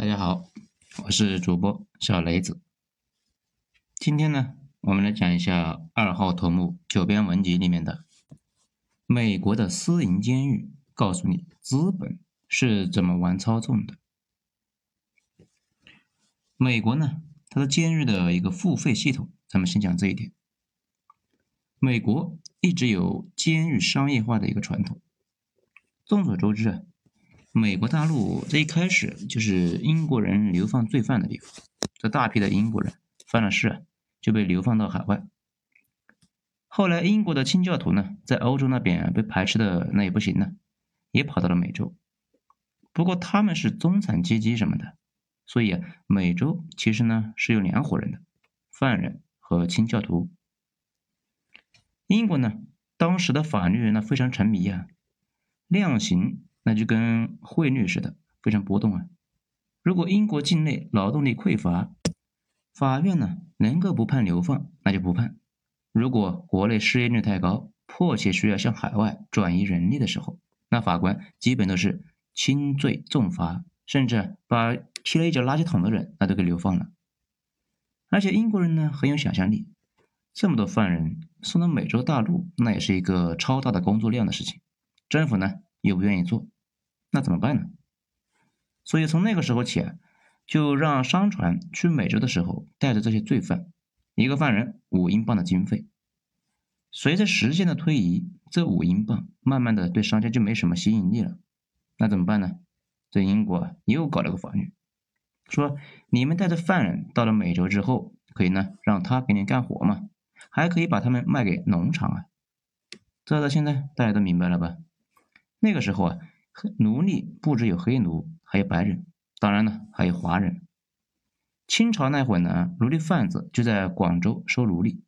大家好，我是主播小雷子。今天呢，我们来讲一下二号头目九编文集里面的美国的私营监狱，告诉你资本是怎么玩操纵的。美国呢，它的监狱的一个付费系统，咱们先讲这一点。美国一直有监狱商业化的一个传统。众所周知啊。美国大陆这一开始就是英国人流放罪犯的地方，这大批的英国人犯了事就被流放到海外。后来英国的清教徒呢，在欧洲那边被排斥的那也不行了，也跑到了美洲。不过他们是中产阶级什么的，所以啊，美洲其实呢是有两伙人的，犯人和清教徒。英国呢，当时的法律呢非常沉迷啊，量刑。那就跟汇率似的，非常波动啊。如果英国境内劳动力匮乏，法院呢能够不判流放，那就不判；如果国内失业率太高，迫切需要向海外转移人力的时候，那法官基本都是轻罪重罚，甚至把踢了一脚垃圾桶的人那都给流放了。而且英国人呢很有想象力，这么多犯人送到美洲大陆，那也是一个超大的工作量的事情，政府呢？又不愿意做，那怎么办呢？所以从那个时候起啊，就让商船去美洲的时候带着这些罪犯，一个犯人五英镑的经费。随着时间的推移，这五英镑慢慢的对商家就没什么吸引力了。那怎么办呢？这英国又搞了个法律，说你们带着犯人到了美洲之后，可以呢让他给你干活嘛，还可以把他们卖给农场啊。这到现在大家都明白了吧？那个时候啊，奴隶不只有黑奴，还有白人，当然了，还有华人。清朝那会儿呢，奴隶贩子就在广州收奴隶。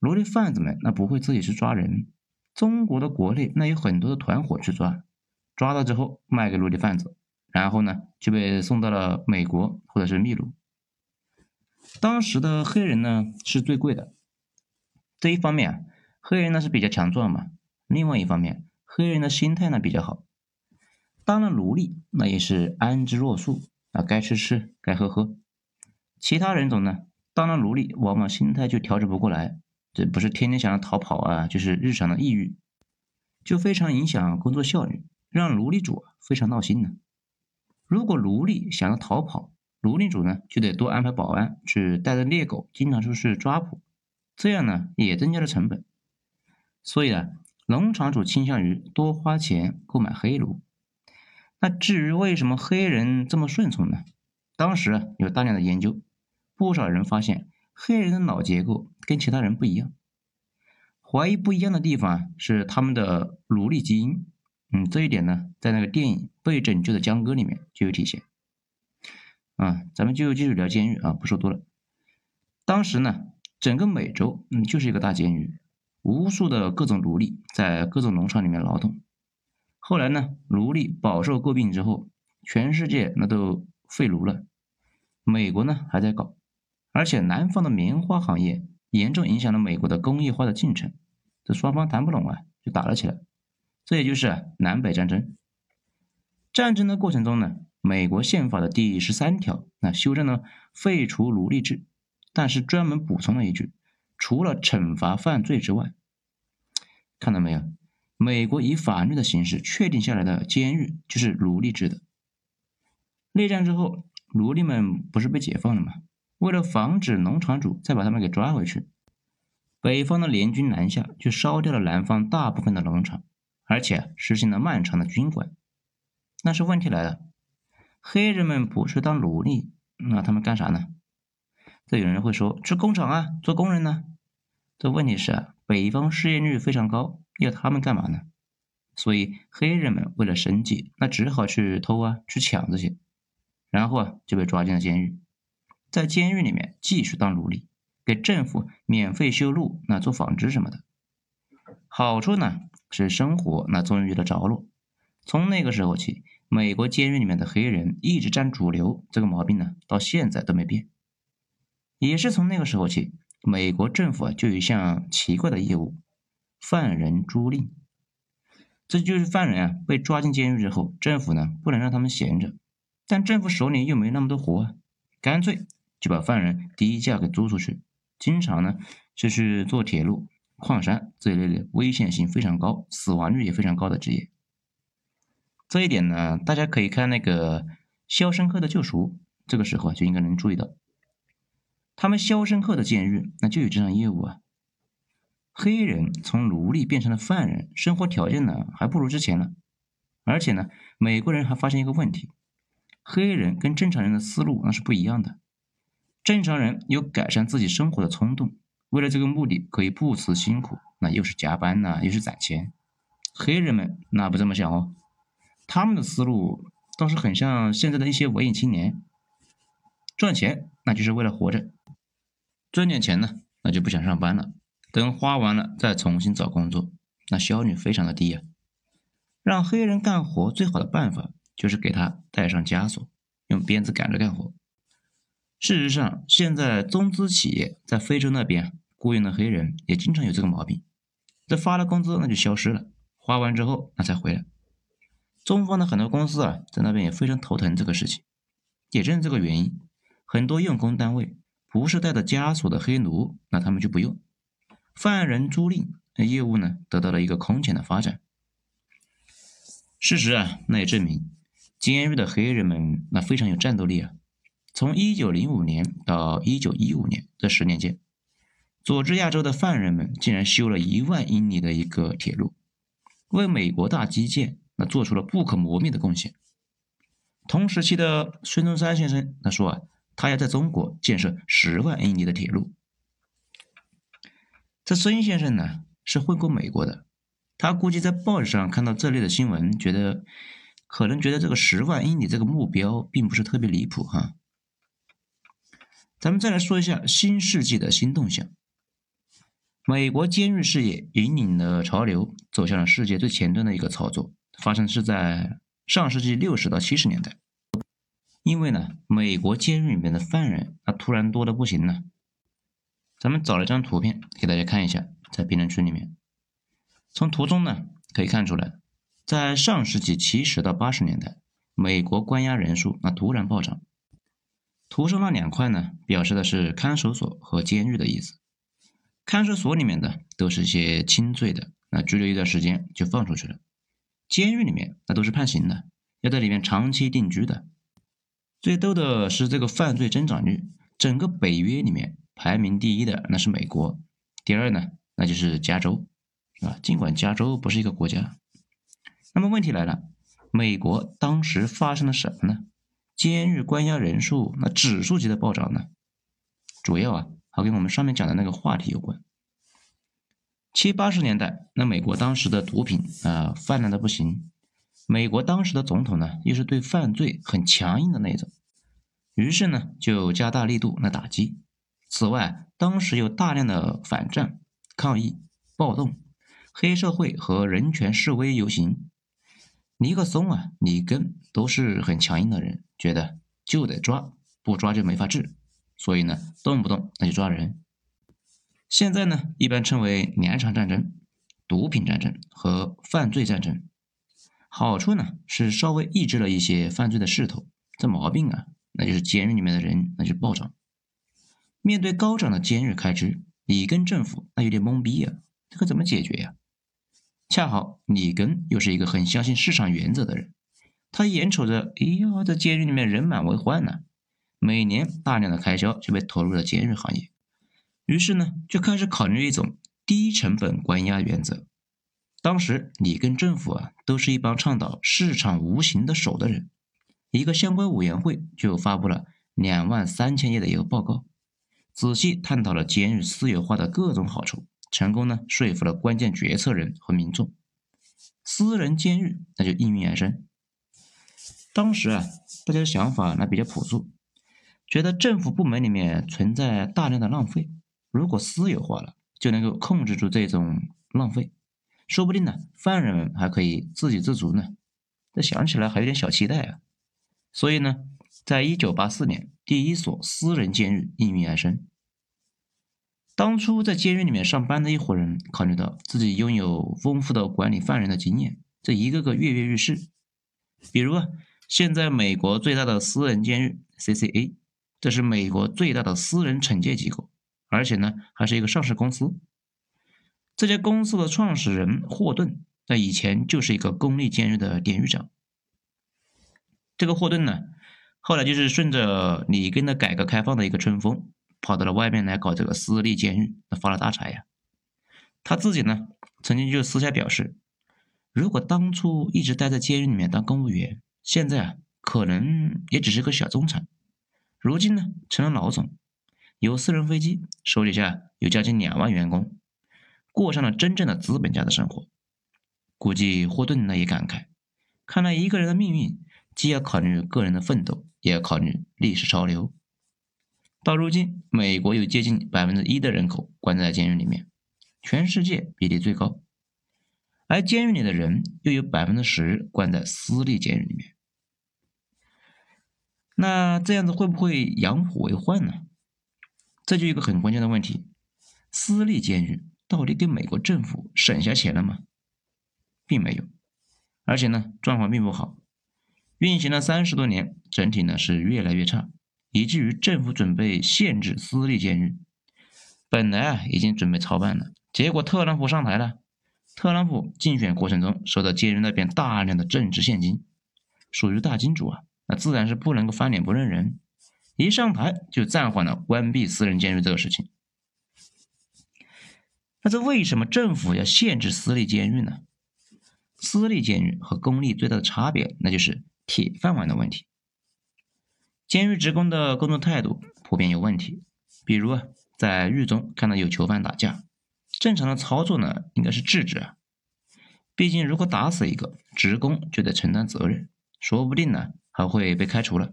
奴隶贩子们那不会自己去抓人，中国的国内那有很多的团伙去抓，抓到之后卖给奴隶贩子，然后呢就被送到了美国或者是秘鲁。当时的黑人呢是最贵的，这一方面啊，黑人呢是比较强壮嘛，另外一方面。黑人的心态呢比较好，当了奴隶那也是安之若素啊，该吃吃，该喝喝。其他人种呢，当了奴隶往往心态就调整不过来，这不是天天想着逃跑啊，就是日常的抑郁，就非常影响工作效率，让奴隶主非常闹心呢。如果奴隶想要逃跑，奴隶主呢就得多安排保安去带着猎狗，经常出去抓捕，这样呢也增加了成本。所以啊。农场主倾向于多花钱购买黑奴。那至于为什么黑人这么顺从呢？当时有大量的研究，不少人发现黑人的脑结构跟其他人不一样。怀疑不一样的地方是他们的奴隶基因。嗯，这一点呢，在那个电影《被拯救的江哥》里面就有体现。啊，咱们就继续聊监狱啊，不说多了。当时呢，整个美洲嗯就是一个大监狱。无数的各种奴隶在各种农场里面劳动。后来呢，奴隶饱受诟病之后，全世界那都废奴了。美国呢还在搞，而且南方的棉花行业严重影响了美国的工业化的进程。这双方谈不拢啊，就打了起来。这也就是南北战争。战争的过程中呢，美国宪法的第十三条那修正了废除奴隶制，但是专门补充了一句。除了惩罚犯罪之外，看到没有？美国以法律的形式确定下来的监狱就是奴隶制的。内战之后，奴隶们不是被解放了吗？为了防止农场主再把他们给抓回去，北方的联军南下，就烧掉了南方大部分的农场，而且实行了漫长的军管。但是问题来了，黑人们不是当奴隶，那他们干啥呢？这有人会说去工厂啊，做工人呢？这问题是啊，北方失业率非常高，要他们干嘛呢？所以黑人们为了生计，那只好去偷啊，去抢这些，然后啊就被抓进了监狱，在监狱里面继续当奴隶，给政府免费修路，那做纺织什么的。好处呢是生活那终于有了着落。从那个时候起，美国监狱里面的黑人一直占主流，这个毛病呢到现在都没变。也是从那个时候起，美国政府啊就有一项奇怪的业务——犯人租赁。这就是犯人啊被抓进监狱之后，政府呢不能让他们闲着，但政府手里又没那么多活，干脆就把犯人低价给租出去，经常呢就去做铁路、矿山这一类的危险性非常高、死亡率也非常高的职业。这一点呢，大家可以看那个《肖申克的救赎》，这个时候就应该能注意到，他们肖申克的监狱那就有这项业务啊。黑人从奴隶变成了犯人，生活条件呢还不如之前了，而且呢，美国人还发现一个问题。黑人跟正常人的思路那是不一样的。正常人有改善自己生活的冲动，为了这个目的可以不辞辛苦，那又是加班呐，又是攒钱。黑人们那不这么想哦，他们的思路倒是很像现在的一些文艺青年，赚钱那就是为了活着，赚点钱呢，那就不想上班了，等花完了再重新找工作，那效率非常的低呀。让黑人干活最好的办法。就是给他带上枷锁，用鞭子赶着干活。事实上，现在中资企业在非洲那边雇佣的黑人也经常有这个毛病，这发了工资那就消失了，花完之后那才回来。中方的很多公司啊，在那边也非常头疼这个事情。也正是这个原因，很多用工单位不是带着枷锁的黑奴，那他们就不用。犯人租赁业务呢，得到了一个空前的发展。事实啊，那也证明。监狱的黑人们那非常有战斗力啊！从一九零五年到一九一五年这十年间，佐治亚州的犯人们竟然修了一万英里的一个铁路，为美国大基建那做出了不可磨灭的贡献。同时期的孙中山先生他说啊，他要在中国建设十万英里的铁路。这孙先生呢是混过美国的，他估计在报纸上看到这类的新闻，觉得。可能觉得这个十万英里这个目标并不是特别离谱哈。咱们再来说一下新世纪的新动向。美国监狱事业引领了潮流，走向了世界最前端的一个操作，发生是在上世纪六十到七十年代。因为呢，美国监狱里面的犯人那突然多的不行了。咱们找了一张图片给大家看一下，在评论区里面，从图中呢可以看出来。在上世纪七十到八十年代，美国关押人数那突然暴涨。图上那两块呢，表示的是看守所和监狱的意思。看守所里面的都是一些轻罪的，那拘留一段时间就放出去了。监狱里面那都是判刑的，要在里面长期定居的。最逗的是这个犯罪增长率，整个北约里面排名第一的那是美国，第二呢那就是加州，啊，尽管加州不是一个国家。那么问题来了，美国当时发生了什么呢？监狱关押人数那指数级的暴涨呢？主要啊，还跟我们上面讲的那个话题有关。七八十年代，那美国当时的毒品啊泛滥的不行，美国当时的总统呢又是对犯罪很强硬的那种，于是呢就加大力度来打击。此外，当时有大量的反战、抗议、暴动、黑社会和人权示威游行。尼克松啊，里根都是很强硬的人，觉得就得抓，不抓就没法治，所以呢，动不动那就抓人。现在呢，一般称为两场战争：毒品战争和犯罪战争。好处呢是稍微抑制了一些犯罪的势头，这毛病啊，那就是监狱里面的人那就暴涨。面对高涨的监狱开支，里根政府那有点懵逼呀，这可怎么解决呀？恰好里根又是一个很相信市场原则的人，他眼瞅着，哎呀，这监狱里面人满为患呢，每年大量的开销就被投入了监狱行业，于是呢，就开始考虑一种低成本关押原则。当时里根政府啊，都是一帮倡导市场无形的手的人，一个相关委员会就发布了两万三千页的一个报告，仔细探讨了监狱私有化的各种好处。成功呢，说服了关键决策人和民众，私人监狱那就应运而生。当时啊，大家的想法那比较朴素，觉得政府部门里面存在大量的浪费，如果私有化了，就能够控制住这种浪费，说不定呢，犯人们还可以自给自足呢。这想起来还有点小期待啊。所以呢，在一九八四年，第一所私人监狱应运而生。当初在监狱里面上班的一伙人，考虑到自己拥有丰富的管理犯人的经验，这一个个跃跃欲试。比如啊，现在美国最大的私人监狱 CCA，这是美国最大的私人惩戒机构，而且呢还是一个上市公司。这家公司的创始人霍顿，在以前就是一个公立监狱的典狱长。这个霍顿呢，后来就是顺着里根的改革开放的一个春风，跑到了外面来搞这个私立监狱，那发了大财呀。他自己呢，曾经就私下表示，如果当初一直待在监狱里面当公务员。现在啊，可能也只是个小中产，如今呢成了老总，有私人飞机，手底下有将近两万员工，过上了真正的资本家的生活。估计霍顿呢也感慨，看来一个人的命运，既要考虑个人的奋斗，也要考虑历史潮流。到如今，美国有接近百分之一的人口关在监狱里面，全世界比例最高。而监狱里的人又有百分之十关在私立监狱里面，那这样子会不会养虎为患呢？这就一个很关键的问题：私立监狱到底给美国政府省下钱了吗？并没有，而且呢状况并不好，运行了三十多年，整体呢是越来越差，以至于政府准备限制私立监狱。本来啊已经准备操办了，结果特朗普上台了。特朗普竞选过程中收到监狱那边大量的政治现金，属于大金主啊，那自然是不能够翻脸不认人。一上台就暂缓了关闭私人监狱这个事情。那这为什么政府要限制私立监狱呢？私立监狱和公立最大的差别，那就是铁饭碗的问题。监狱职工的工作态度普遍有问题，比如啊，在狱中看到有囚犯打架。正常的操作呢，应该是制止啊。毕竟，如果打死一个职工，就得承担责任，说不定呢还会被开除了。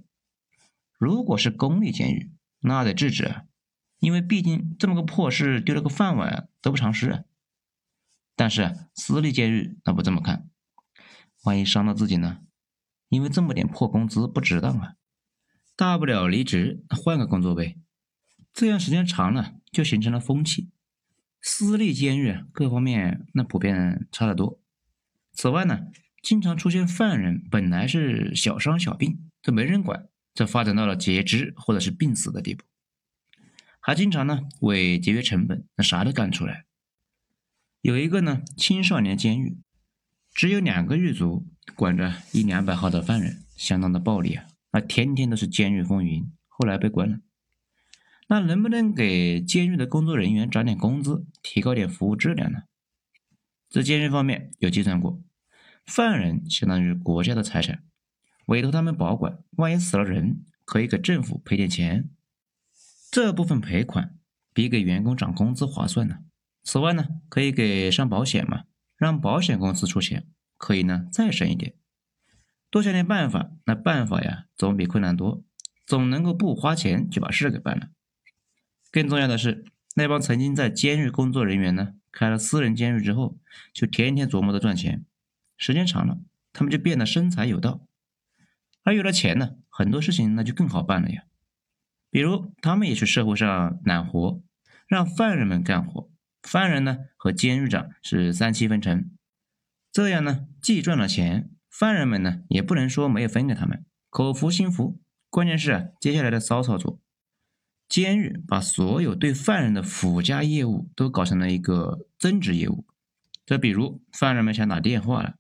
如果是公立监狱，那得制止啊，因为毕竟这么个破事，丢了个饭碗得不偿失。但是私立监狱那不这么看，万一伤到自己呢？因为这么点破工资不值当啊，大不了离职换个工作呗。这样时间长了，就形成了风气。私立监狱各方面那普遍差得多。此外呢，经常出现犯人本来是小伤小病，这没人管，这发展到了截肢或者是病死的地步。还经常呢为节约成本，那啥都干出来。有一个呢青少年监狱，只有两个狱卒管着一两百号的犯人，相当的暴力啊，那天天都是监狱风云。后来被关了。那能不能给监狱的工作人员涨点工资，提高点服务质量呢？在监狱方面有计算过，犯人相当于国家的财产，委托他们保管，万一死了人，可以给政府赔点钱，这部分赔款比给员工涨工资划算呢。此外呢，可以给上保险嘛，让保险公司出钱，可以呢再省一点。多想点办法，那办法呀总比困难多，总能够不花钱就把事给办了。更重要的是，那帮曾经在监狱工作人员呢，开了私人监狱之后，就天天琢磨着赚钱。时间长了，他们就变得生财有道。而有了钱呢，很多事情那就更好办了呀。比如，他们也去社会上揽活，让犯人们干活，犯人呢和监狱长是三七分成。这样呢，既赚了钱，犯人们呢也不能说没有分给他们，口服心服。关键是啊，接下来的骚操作。监狱把所有对犯人的附加业务都搞成了一个增值业务。这比如，犯人们想打电话了，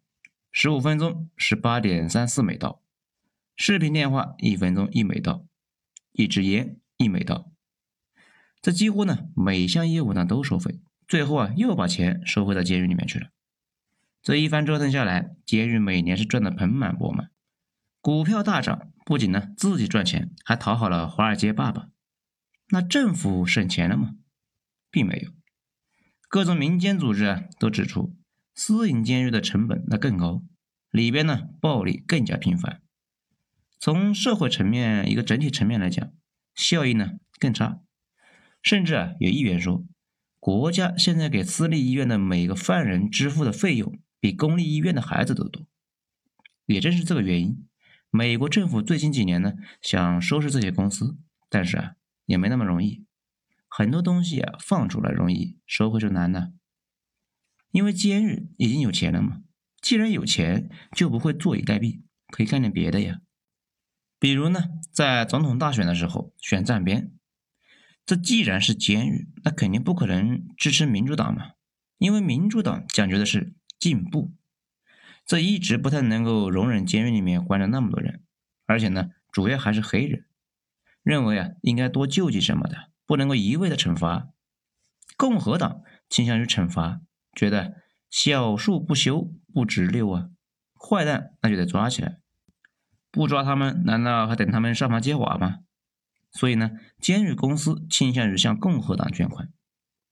十五分钟是八点三四美刀；视频电话一分钟一美刀；一支烟一美刀。这几乎呢每项业务呢都收费，最后啊又把钱收回到监狱里面去了。这一番折腾下来，监狱每年是赚得盆满钵满，股票大涨，不仅呢自己赚钱，还讨好了华尔街爸爸。那政府省钱了吗？并没有，各种民间组织啊都指出，私营监狱的成本那更高，里边呢暴力更加频繁。从社会层面一个整体层面来讲，效益呢更差。甚至啊有议员说，国家现在给私立医院的每个犯人支付的费用，比公立医院的孩子都多。也正是这个原因，美国政府最近几年呢想收拾这些公司，但是啊。也没那么容易，很多东西啊放出来容易，收回就难呢。因为监狱已经有钱了嘛，既然有钱，就不会坐以待毙，可以干点别的呀。比如呢，在总统大选的时候选站边，这既然是监狱，那肯定不可能支持民主党嘛，因为民主党讲究的是进步，这一直不太能够容忍监狱里面关着那么多人，而且呢，主要还是黑人，认为啊应该多救济什么的，不能够一味的惩罚。共和党倾向于惩罚，觉得小树不修不直溜啊，坏蛋那就得抓起来。不抓他们，难道还等他们上房揭瓦吗？所以呢，监狱公司倾向于向共和党捐款。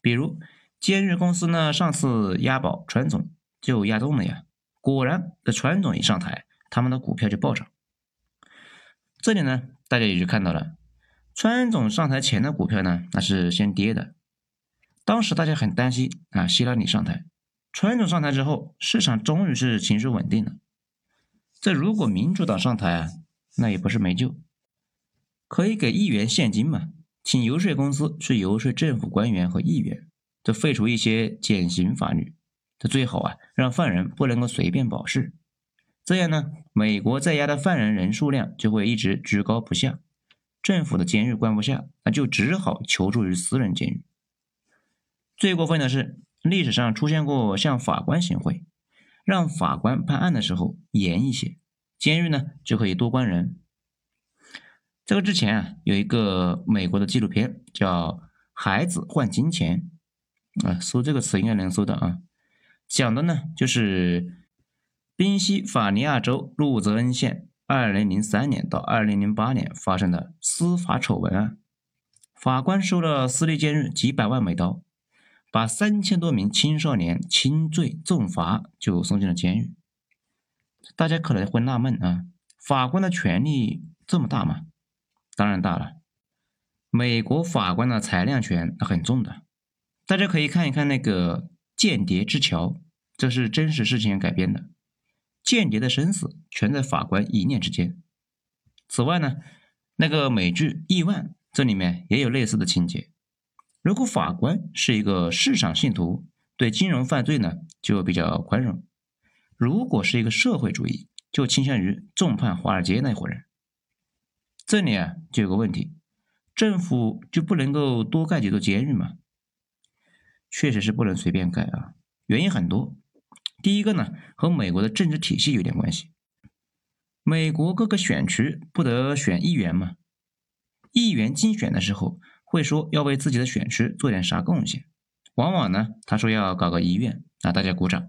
比如，监狱公司呢，上次押宝川总就押中了呀。果然，这川总一上台，他们的股票就暴涨。这里呢，大家也就看到了，川总上台前的股票呢，那是先跌的。当时大家很担心啊，希拉里上台，川总上台之后，市场终于是情绪稳定了。这如果民主党上台啊，那也不是没救，可以给议员现金嘛，请游说公司去游说政府官员和议员，这废除一些减刑法律，这最好啊，让犯人不能够随便保释，这样呢，美国在押的犯人人数量就会一直居高不下，政府的监狱关不下，那就只好求助于私人监狱。最过分的是，历史上出现过向法官行贿。让法官判案的时候严一些，监狱呢就可以多关人。这个之前啊，有一个美国的纪录片叫《孩子换金钱》，啊，搜这个词应该能搜到啊。讲的呢就是宾夕法尼亚州路泽恩县2003年到2008年发生的司法丑闻案，法官收了私立监狱几百万美刀。把三千多名青少年轻罪重罚就送进了监狱。大家可能会纳闷啊，法官的权力这么大吗？当然大了。美国法官的裁量权很重的。大家可以看一看那个《间谍之桥》，这是真实事情改编的。间谍的生死全在法官一念之间。此外呢，那个美剧《亿万》这里面也有类似的情节。如果法官是一个市场信徒，对金融犯罪呢就比较宽容；如果是一个社会主义，就倾向于重判华尔街那伙人。这里啊就有个问题：政府就不能够多盖几座监狱吗？确实是不能随便盖啊，原因很多。第一个呢，和美国的政治体系有点关系。美国各个选区不得选议员吗？议员竞选的时候。会说要为自己的选区做点啥贡献，往往呢，他说要搞个医院，啊，大家鼓掌；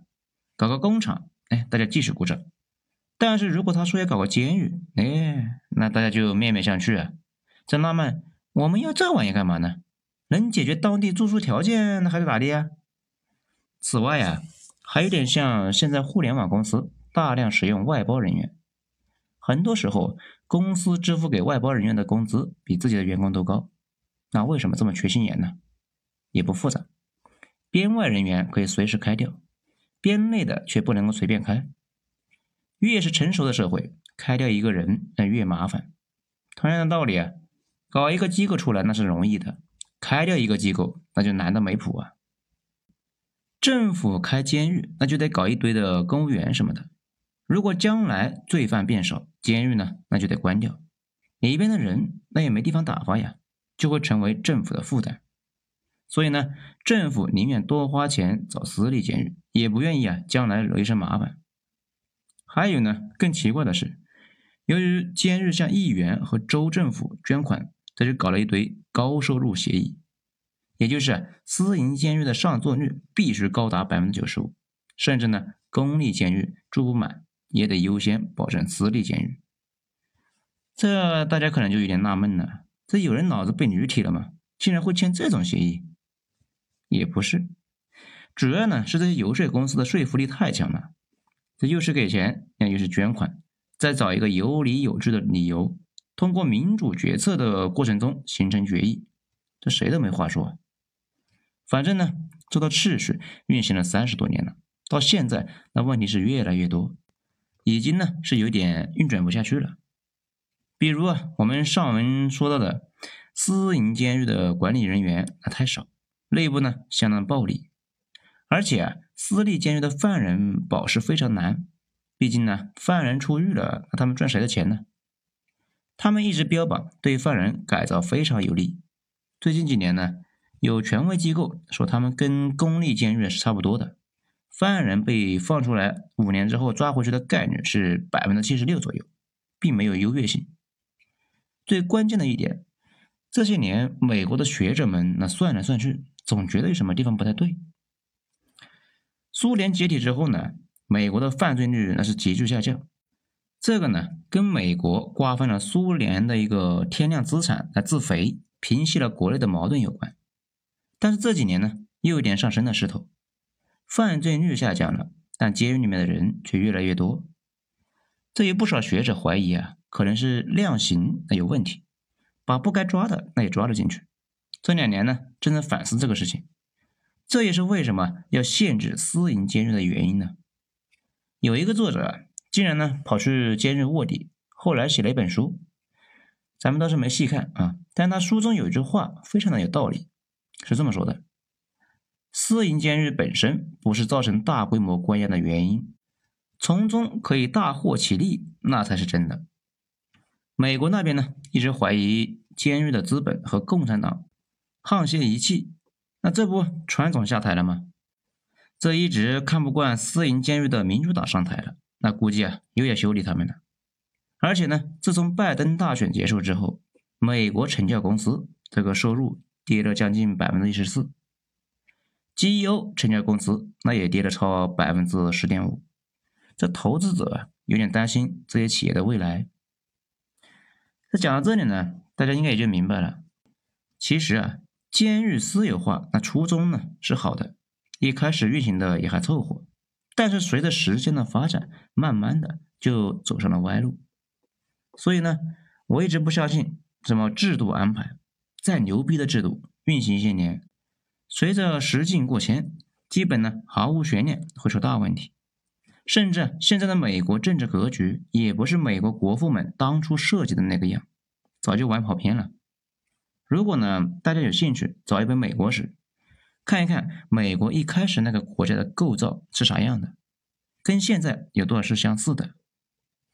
搞个工厂，哎，大家继续鼓掌。但是如果他说要搞个监狱，哎，那大家就面面相觑啊，在纳闷我们要这玩意干嘛呢？能解决当地住宿条件，那还是咋的呀？此外呀，还有点像现在互联网公司大量使用外包人员，很多时候公司支付给外包人员的工资比自己的员工都高。那为什么这么缺心眼呢？也不复杂，编外人员可以随时开掉，编内的却不能够随便开。越是成熟的社会，开掉一个人那越麻烦。同样的道理啊，搞一个机构出来那是容易的，开掉一个机构那就难的没谱啊。政府开监狱，那就得搞一堆的公务员什么的。如果将来罪犯变少，监狱呢那就得关掉，里边的人那也没地方打发呀。就会成为政府的负担，所以呢，政府宁愿多花钱找私立监狱，也不愿意啊将来惹一身麻烦。还有呢，更奇怪的是，由于监狱向议员和州政府捐款，这就搞了一堆高收入协议，也就是私营监狱的上座率必须高达百分之九十五，甚至呢，公立监狱住不满也得优先保证私立监狱。这大家可能就有点纳闷了。这有人脑子被驴踢了吗？竟然会签这种协议？也不是，主要呢是这些游说公司的说服力太强了。这又是给钱，那又是捐款，再找一个有理有据的理由，通过民主决策的过程中形成决议，这谁都没话说。反正呢，这套秩序运行了三十多年了，到现在那问题是越来越多，已经呢是有点运转不下去了。比如啊，我们上文说到的私营监狱的管理人员啊太少，内部呢相当暴力，而且啊，私立监狱的犯人保释非常难，毕竟呢，犯人出狱了，那他们赚谁的钱呢？他们一直标榜对犯人改造非常有利。最近几年呢，有权威机构说他们跟公立监狱是差不多的，犯人被放出来五年之后抓回去的概率是百分之七十六左右，并没有优越性。最关键的一点，这些年美国的学者们那算来算去，总觉得有什么地方不太对。苏联解体之后呢，美国的犯罪率那是急剧下降。这个呢，跟美国瓜分了苏联的一个天量资产来自肥，平息了国内的矛盾有关。但是这几年呢，又有点上升的势头，犯罪率下降了，但监狱里面的人却越来越多。这有不少学者怀疑啊，可能是量刑那有问题，把不该抓的那也抓了进去。这两年呢，正在反思这个事情，这也是为什么要限制私营监狱的原因呢？有一个作者。竟然呢跑去监狱卧底，后来写了一本书，咱们倒是没细看啊。但他书中有一句话非常的有道理，是这么说的：私营监狱本身不是造成大规模关押的原因，从中可以大获其利，那才是真的。美国那边呢一直怀疑监狱的资本和共产党沆瀣一气，那这不川总下台了吗？这一直看不惯私营监狱的民主党上台了。那估计啊，又要修理他们了。而且呢，自从拜登大选结束之后，美国成教公司这个收入跌了将近百分之一十四，GEO 成教公司那也跌了超百分之十点五。这投资者啊，有点担心这些企业的未来。那讲到这里呢，大家应该也就明白了。其实啊，监狱私有化那初衷呢是好的，一开始运行的也还凑合。但是随着时间的发展，慢慢的就走上了歪路。所以呢，我一直不相信什么制度安排，再牛逼的制度运行一些年，随着时境过迁，基本呢毫无悬念会出大问题。甚至现在的美国政治格局也不是美国国父们当初设计的那个样，早就玩跑偏了。如果呢大家有兴趣找一本美国史。看一看美国一开始那个国家的构造是啥样的，跟现在有多少是相似的？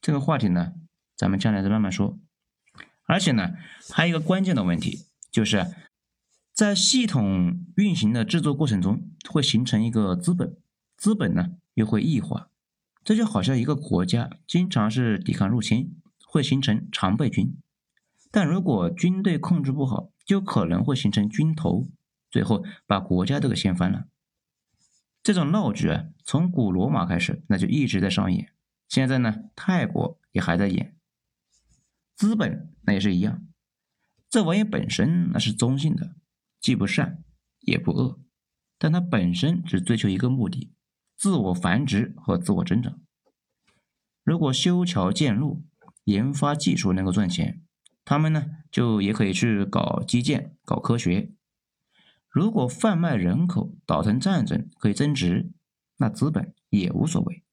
这个话题呢，咱们将来再慢慢说。而且呢，还有一个关键的问题，就是在系统运行的制作过程中，会形成一个资本，资本呢又会异化，这就好像一个国家经常是抵抗入侵，会形成常备军，但如果军队控制不好，就可能会形成军头。最后把国家都给掀翻了。这种闹剧啊，从古罗马开始，那就一直在上演。现在呢，泰国也还在演。资本那也是一样，这玩意本身那是中性的，既不善也不恶，但它本身只追求一个目的：自我繁殖和自我增长。如果修桥建路、研发技术能够赚钱，他们呢就也可以去搞基建、搞科学。如果贩卖人口、倒腾战争可以增值，那资本也无所谓。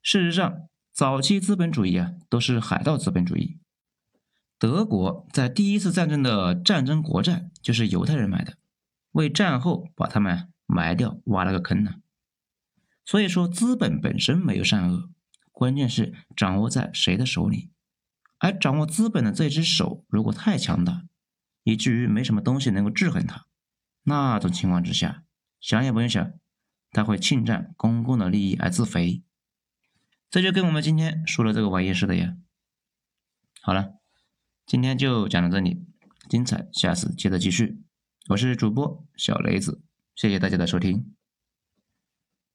事实上，早期资本主义啊都是海盗资本主义。德国在第一次战争的战争国债就是犹太人买的，为战后把他们埋掉挖了个坑呢。所以说，资本本身没有善恶，关键是掌握在谁的手里。而掌握资本的这只手如果太强大，以至于没什么东西能够制衡它。那种情况之下，想也不用想，他会侵占公共的利益而自肥，这就跟我们今天说的这个玩意似的呀。好了，今天就讲到这里，精彩下次接着继续。我是主播小雷子，谢谢大家的收听。